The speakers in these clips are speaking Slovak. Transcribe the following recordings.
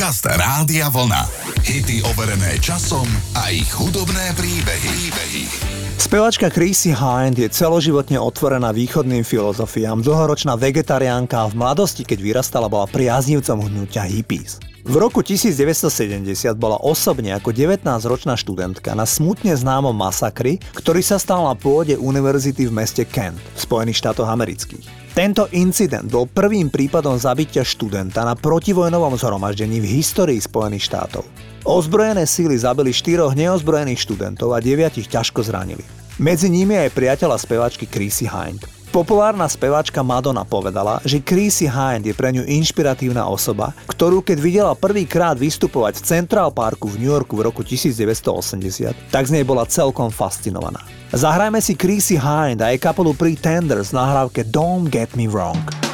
Podcast Rádia Vlna. Hity overené časom a ich hudobné príbehy. príbehy. Spevačka Chrissy Hind je celoživotne otvorená východným filozofiám, dlhoročná vegetariánka a v mladosti, keď vyrastala, bola priaznivcom hnutia hippies. V roku 1970 bola osobne ako 19-ročná študentka na smutne známom masakri, ktorý sa stal na pôde univerzity v meste Kent v Spojených štátoch amerických. Tento incident bol prvým prípadom zabitia študenta na protivojnovom zhromaždení v histórii Spojených štátov. Ozbrojené síly zabili štyroch neozbrojených študentov a deviatich ťažko zranili. Medzi nimi aj priateľa spevačky Chrissy Hind. Populárna speváčka Madonna povedala, že Chrissy Hind je pre ňu inšpiratívna osoba, ktorú keď videla prvýkrát vystupovať v Central Parku v New Yorku v roku 1980, tak z nej bola celkom fascinovaná. Zahrajme si Chrissy Hind a jej kapelu Pretenders na nahrávke Don't Get Me Wrong.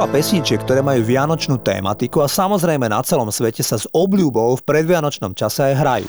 Veľa pesničiek, ktoré majú vianočnú tématiku a samozrejme na celom svete sa s obľúbou v predvianočnom čase aj hrajú.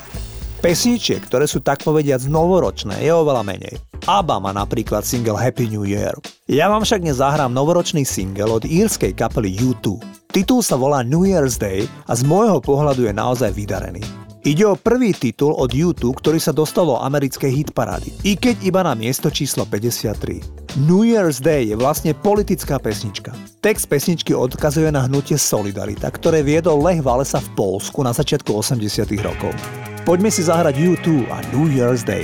Pesničiek, ktoré sú tak povediať novoročné, je oveľa menej. ABBA má napríklad single Happy New Year. Ja vám však dnes zahrám novoročný single od írskej kapely U2. Titul sa volá New Year's Day a z môjho pohľadu je naozaj vydarený. Ide o prvý titul od YouTube, ktorý sa dostalo americkej hitparády, i keď iba na miesto číslo 53. New Year's Day je vlastne politická pesnička. Text pesničky odkazuje na hnutie Solidarita, ktoré viedol Lech Walesa v Polsku na začiatku 80 rokov. Poďme si zahrať U2 a New Year's Day.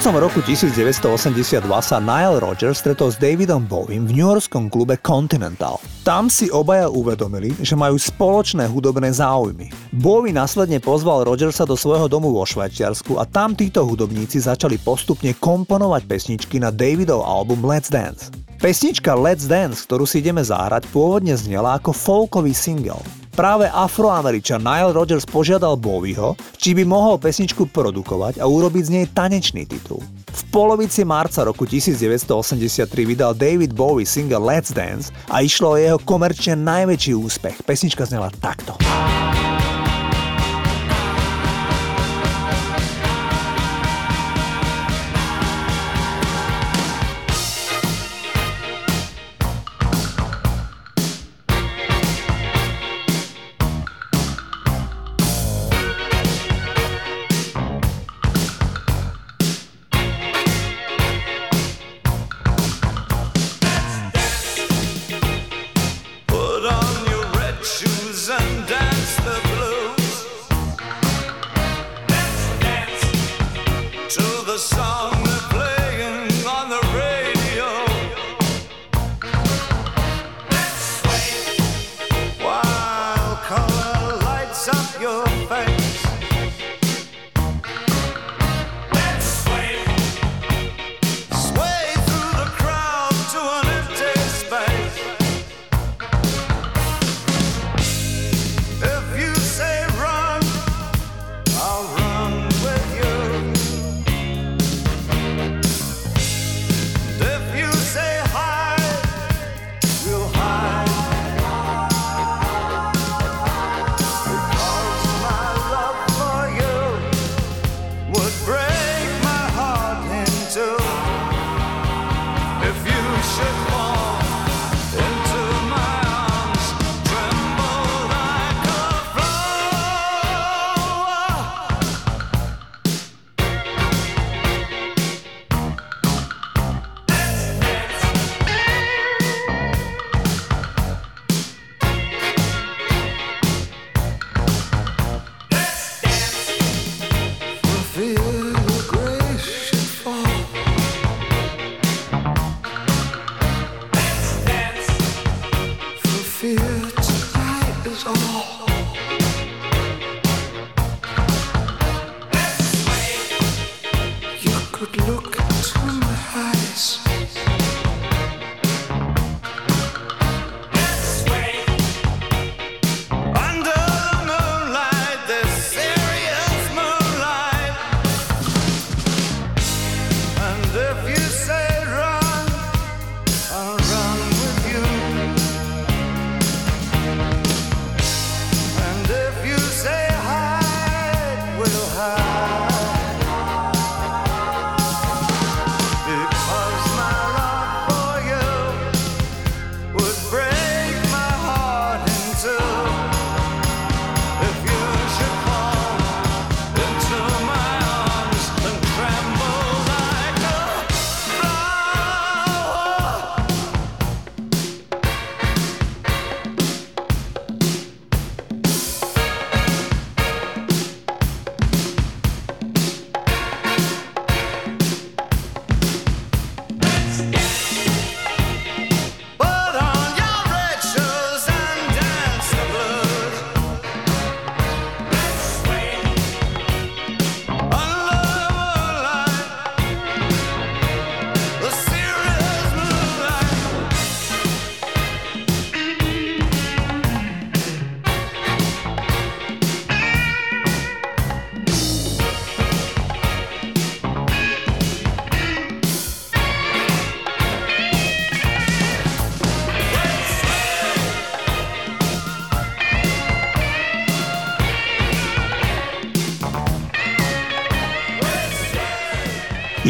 Koncom roku 1982 sa Nile Rodgers stretol s Davidom Bowiem v newyorskom klube Continental. Tam si obaja uvedomili, že majú spoločné hudobné záujmy. Bowie následne pozval Rodgersa do svojho domu vo Švajčiarsku a tam títo hudobníci začali postupne komponovať pesničky na Davidov album Let's Dance. Pesnička Let's Dance, ktorú si ideme zahrať, pôvodne znela ako folkový single. Práve afroameričan Nile Rodgers požiadal Bowieho, či by mohol pesničku produkovať a urobiť z nej tanečný titul. V polovici marca roku 1983 vydal David Bowie single Let's Dance a išlo o jeho komerčne najväčší úspech. Pesnička znela takto.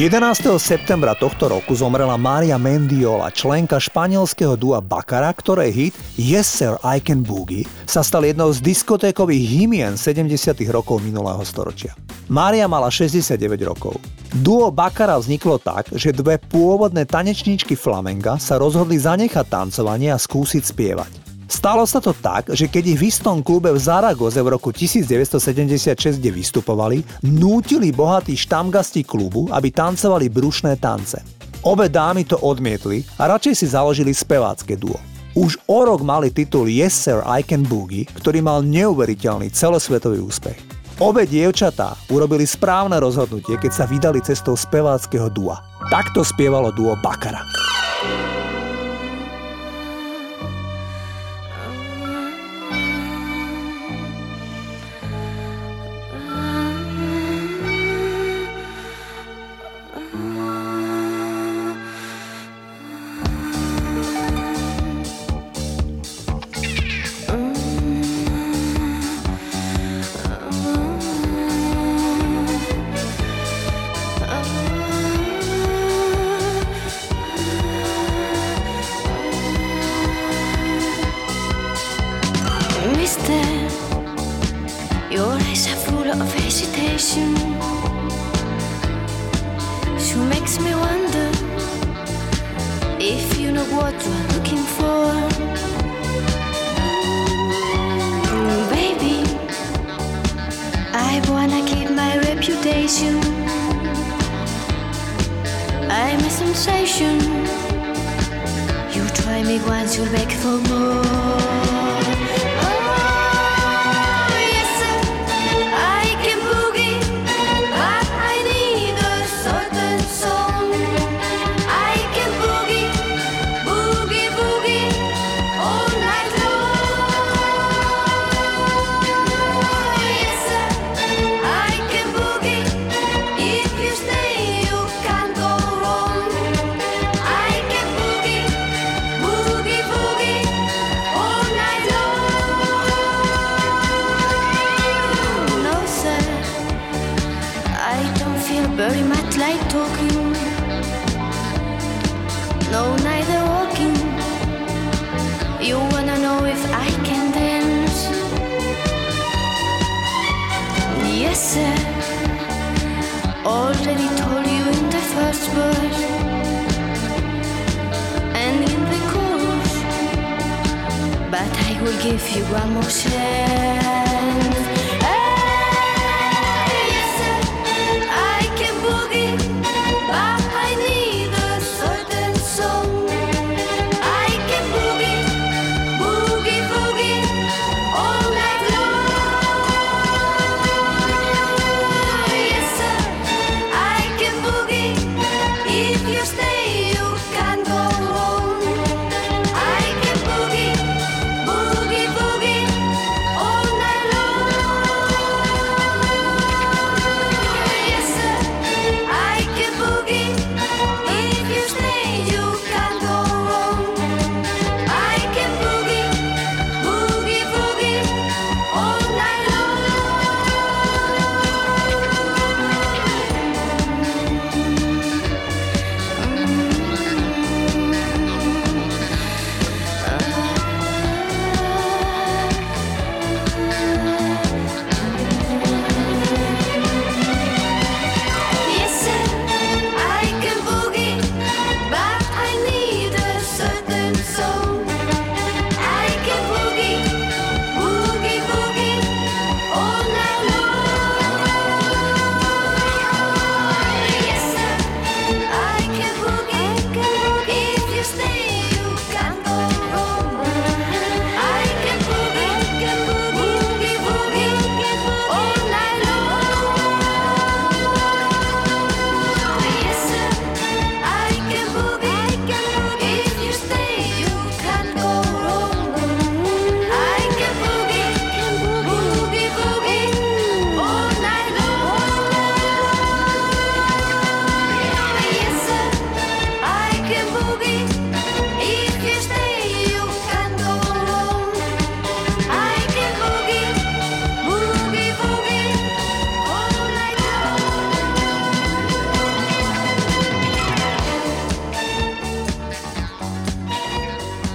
11. septembra tohto roku zomrela Maria Mendiola, členka španielského dua Bacara, ktoré hit Yes Sir I Can Boogie sa stal jednou z diskotékových hymien 70. rokov minulého storočia. Mária mala 69 rokov. Duo Bacara vzniklo tak, že dve pôvodné tanečníčky flamenga sa rozhodli zanechať tancovanie a skúsiť spievať. Stalo sa to tak, že keď ich v istom klube v Zaragoze v roku 1976, kde vystupovali, nútili bohatí štamgasti klubu, aby tancovali brušné tance. Obe dámy to odmietli a radšej si založili spevácké duo. Už o rok mali titul Yes Sir I Can Boogie, ktorý mal neuveriteľný celosvetový úspech. Obe dievčatá urobili správne rozhodnutie, keď sa vydali cestou speváckého dua. Takto spievalo duo Bakara. Give you one more chance.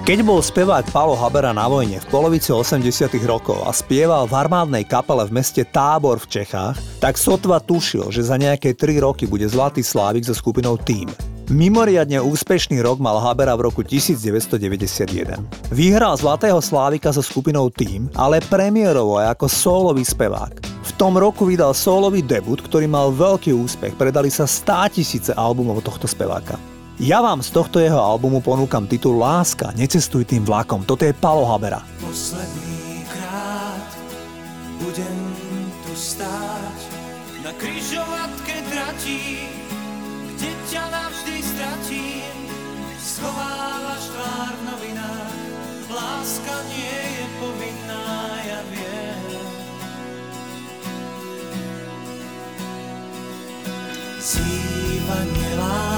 Keď bol spevák Paolo Habera na vojne v polovici 80 rokov a spieval v armádnej kapele v meste Tábor v Čechách, tak sotva tušil, že za nejaké 3 roky bude Zlatý Slávik so skupinou Team. Mimoriadne úspešný rok mal Habera v roku 1991. Vyhral Zlatého Slávika so skupinou Team, ale premiérovo aj ako solový spevák. V tom roku vydal solový debut, ktorý mal veľký úspech, predali sa 100 tisíce albumov tohto speváka. Ja vám z tohto jeho albumu ponúkam titul Láska, necestuj tým vlakom. Toto je Palo Habera. Posledný krát budem tu stáť na kryžovatke tratí, kde ťa navždy stratím. Schovávaš tvár v láska nie je povinná, ja viem. Zývanie lám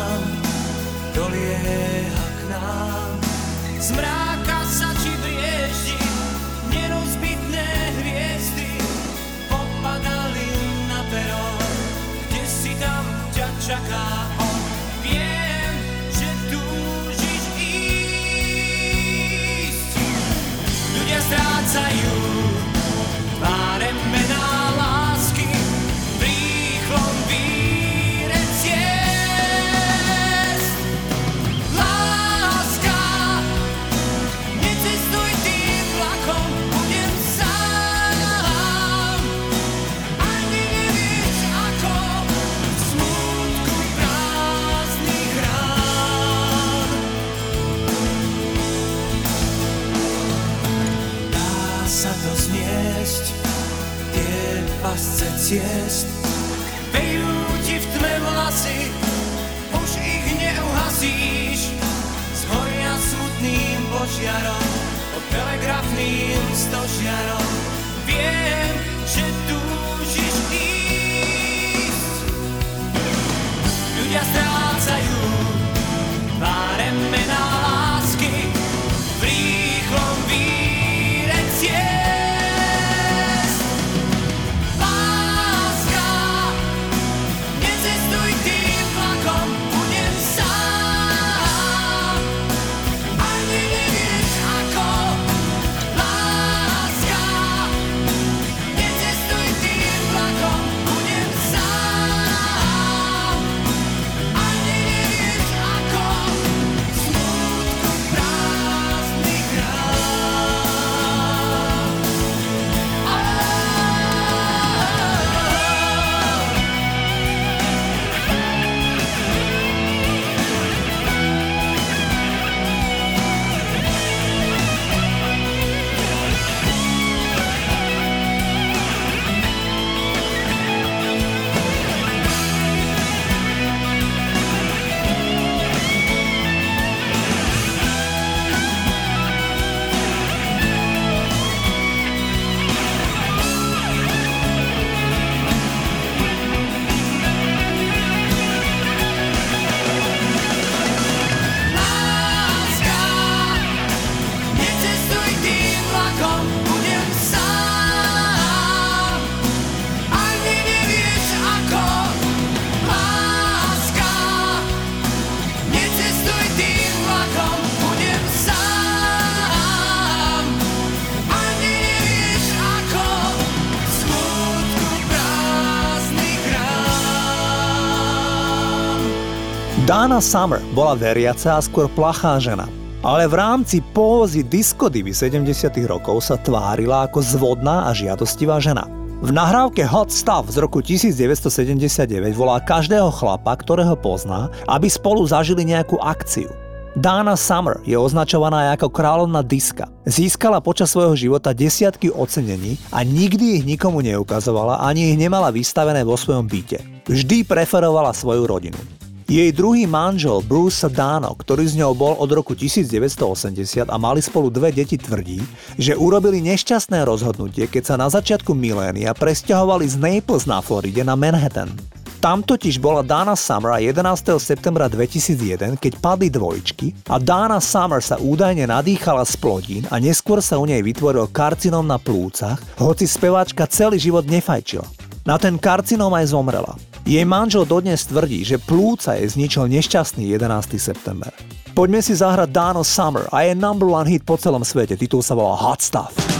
dolieha k nám. Zmráka sa či brieždi, nerozbitné hviezdy popadali na pero, kde si tam ťa čaká ciest. Vejú ti v tme vlasy, už ich neuhasíš. Zhoria smutným požiarom, pod telegrafným stožiarom. Viem, že túžiš ísť. Ľudia strácajú Dana Summer bola veriaca a skôr plachá žena. Ale v rámci pózy diskodivy 70 rokov sa tvárila ako zvodná a žiadostivá žena. V nahrávke Hot Stuff z roku 1979 volá každého chlapa, ktorého pozná, aby spolu zažili nejakú akciu. Dana Summer je označovaná ako kráľovna diska. Získala počas svojho života desiatky ocenení a nikdy ich nikomu neukazovala ani ich nemala vystavené vo svojom byte. Vždy preferovala svoju rodinu. Jej druhý manžel Bruce Dano, ktorý s ňou bol od roku 1980 a mali spolu dve deti, tvrdí, že urobili nešťastné rozhodnutie, keď sa na začiatku milénia presťahovali z Naples na Floride na Manhattan. Tam totiž bola Dana Summer a 11. septembra 2001, keď padli dvojčky a Dana Summer sa údajne nadýchala z plodín a neskôr sa u nej vytvoril karcinom na plúcach, hoci speváčka celý život nefajčila. Na ten karcinom aj zomrela. Jej manžel dodnes tvrdí, že plúca jej zničil nešťastný 11. september. Poďme si zahrať Dano Summer a je number one hit po celom svete. Titul sa volá Hot Stuff.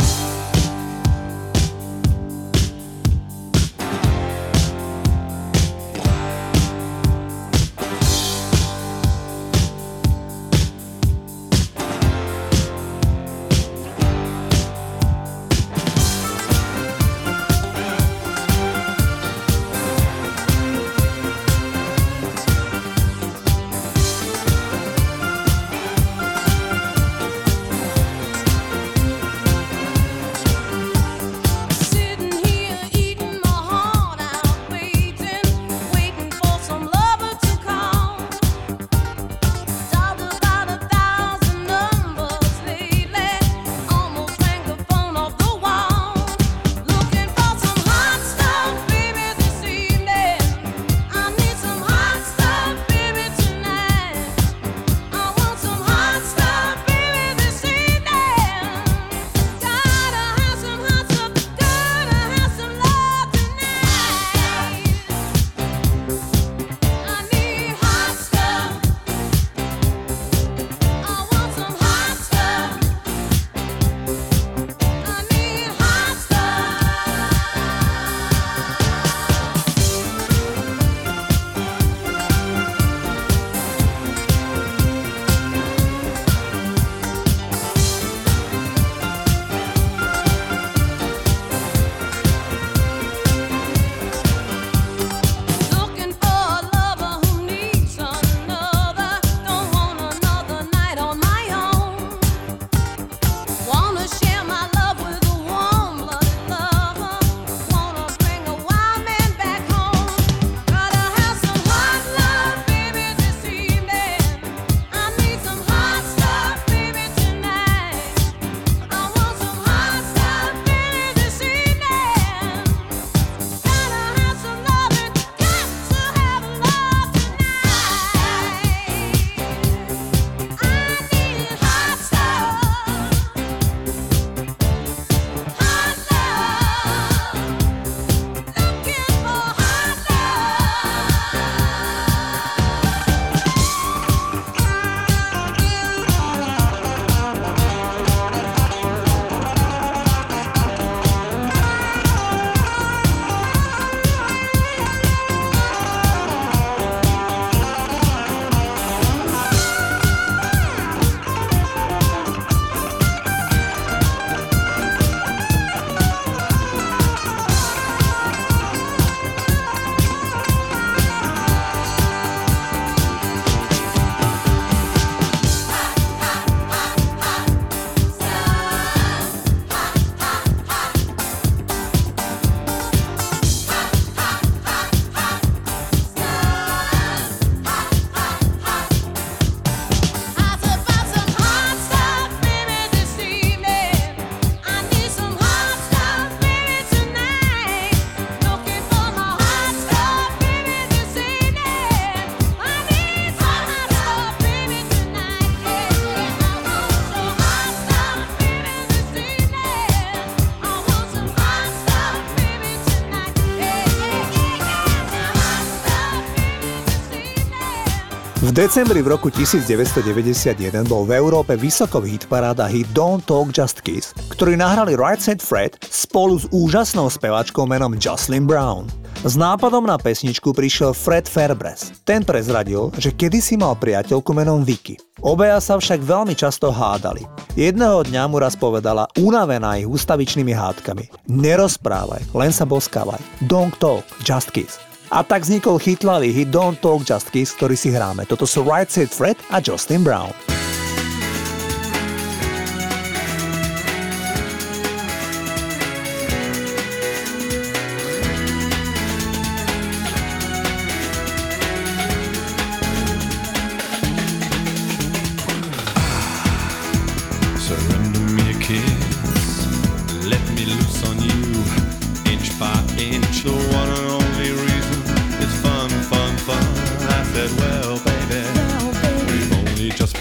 Decembri v roku 1991 bol v Európe vysoko v hitparáda hit Don't Talk Just Kiss, ktorý nahrali Right Said Fred spolu s úžasnou spevačkou menom Jocelyn Brown. S nápadom na pesničku prišiel Fred Fairbres. Ten prezradil, že kedysi mal priateľku menom Vicky. Obaja sa však veľmi často hádali. Jedného dňa mu raz povedala, unavená ich ústavičnými hádkami. Nerozprávaj, len sa boskávaj. Don't talk, just kiss. A tak vznikol chytlavý hit Don't Talk Just Kiss, ktorý si hráme. Toto sú Right Said Fred a Justin Brown.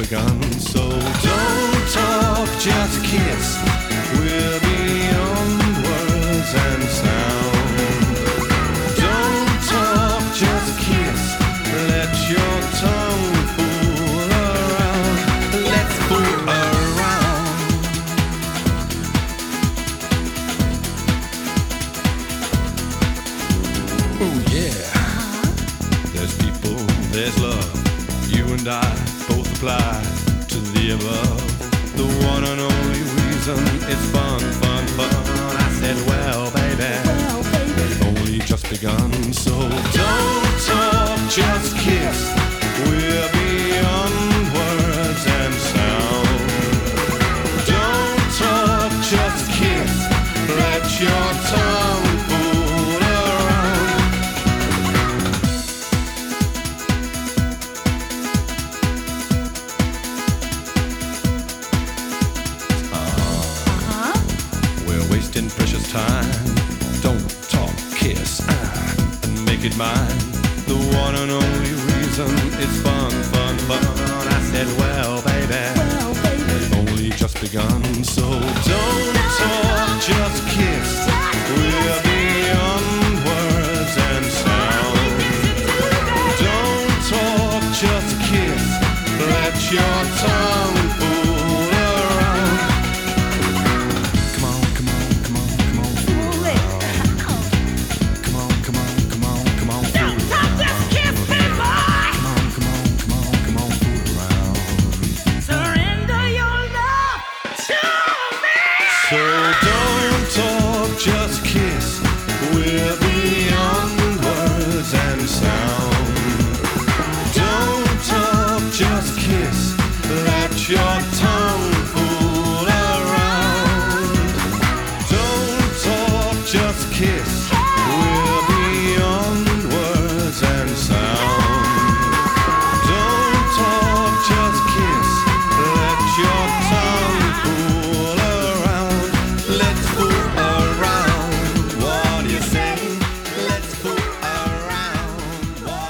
Begun. So mine. The one and only reason is fun, fun, fun. I said, well, baby, we've only just begun. So don't talk, just kiss. We're beyond words and sound. Don't talk, just kiss. Let your tongue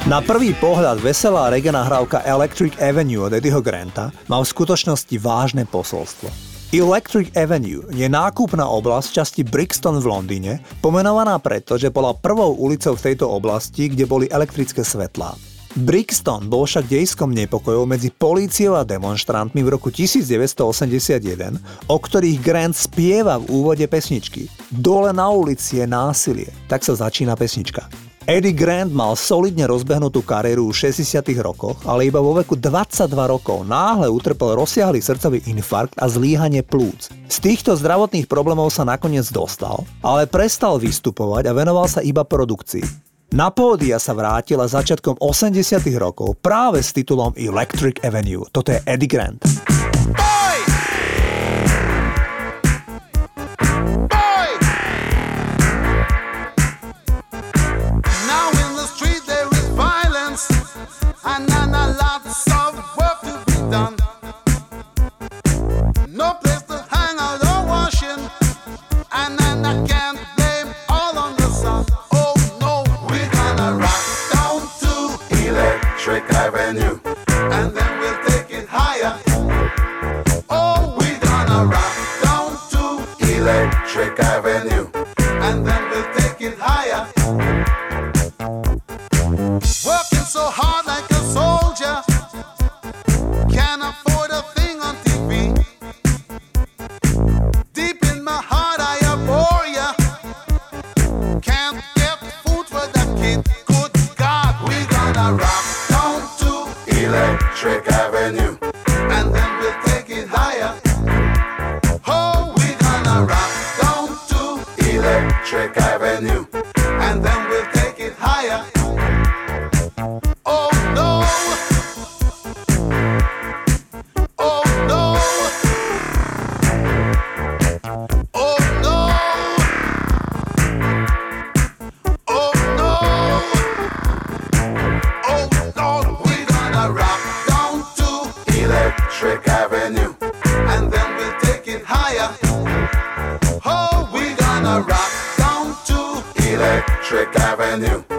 Na prvý pohľad veselá reggae nahrávka Electric Avenue od Eddieho Granta má v skutočnosti vážne posolstvo. Electric Avenue je nákupná oblasť časti Brixton v Londýne, pomenovaná preto, že bola prvou ulicou v tejto oblasti, kde boli elektrické svetlá. Brixton bol však dejskom nepokojov medzi políciou a demonstrantmi v roku 1981, o ktorých Grant spieva v úvode pesničky. Dole na ulici je násilie, tak sa začína pesnička. Eddie Grant mal solidne rozbehnutú kariéru v 60 rokoch, ale iba vo veku 22 rokov náhle utrpel rozsiahly srdcový infarkt a zlíhanie plúc. Z týchto zdravotných problémov sa nakoniec dostal, ale prestal vystupovať a venoval sa iba produkcii. Na pódia sa vrátila začiatkom 80 rokov práve s titulom Electric Avenue. Toto je Eddie Grant. And then rock down to Electric Avenue.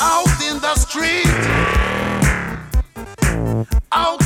out in the street, out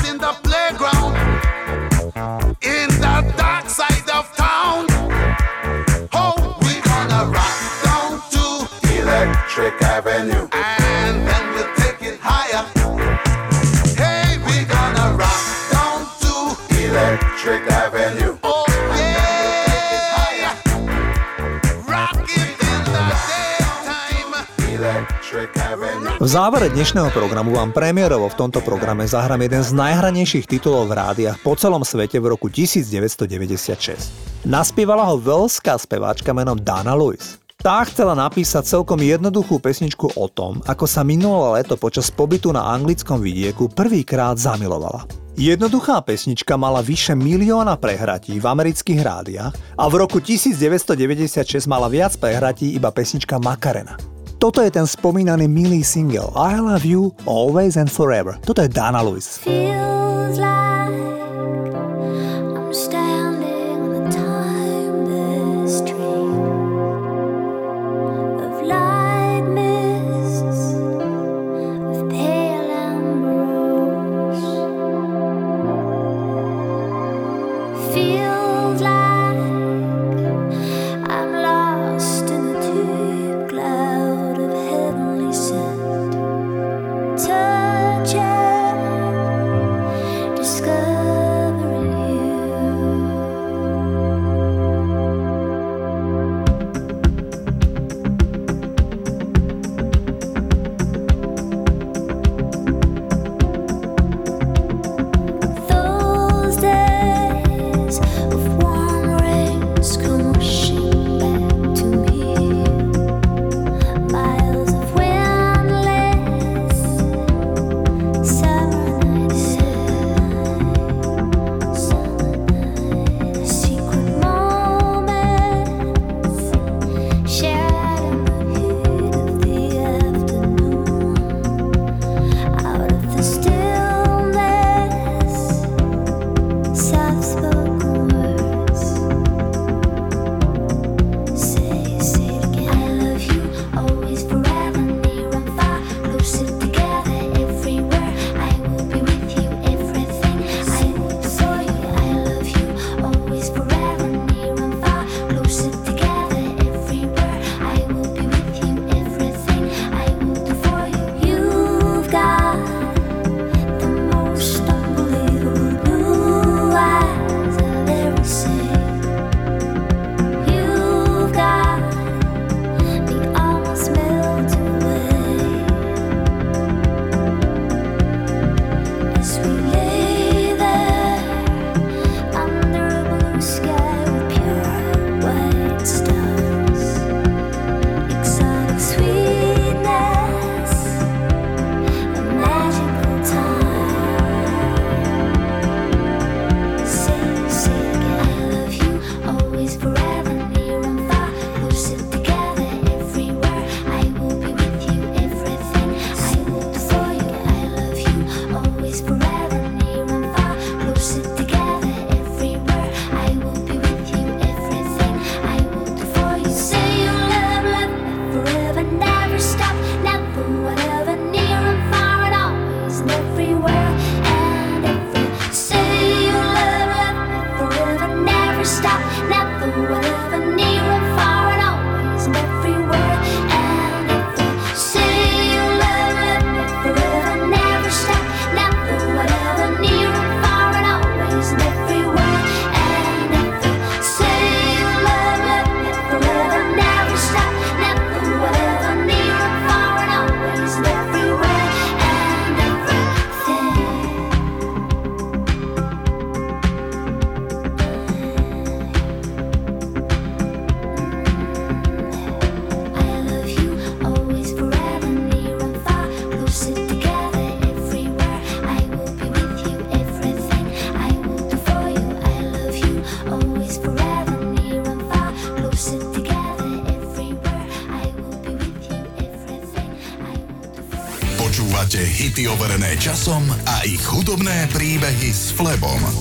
V závere dnešného programu vám premiérovo v tomto programe zahrám jeden z najhranejších titulov v rádiach po celom svete v roku 1996. Naspievala ho veľská speváčka menom Dana Lewis. Tá chcela napísať celkom jednoduchú pesničku o tom, ako sa minulé leto počas pobytu na anglickom vidieku prvýkrát zamilovala. Jednoduchá pesnička mala vyše milióna prehratí v amerických rádiach a v roku 1996 mala viac prehratí iba pesnička Makarena. Toto je ten spomínaný milý single I Love You Always and Forever. Toto je Dana Lewis. Feels like časom a ich hudobné príbehy s Flebom.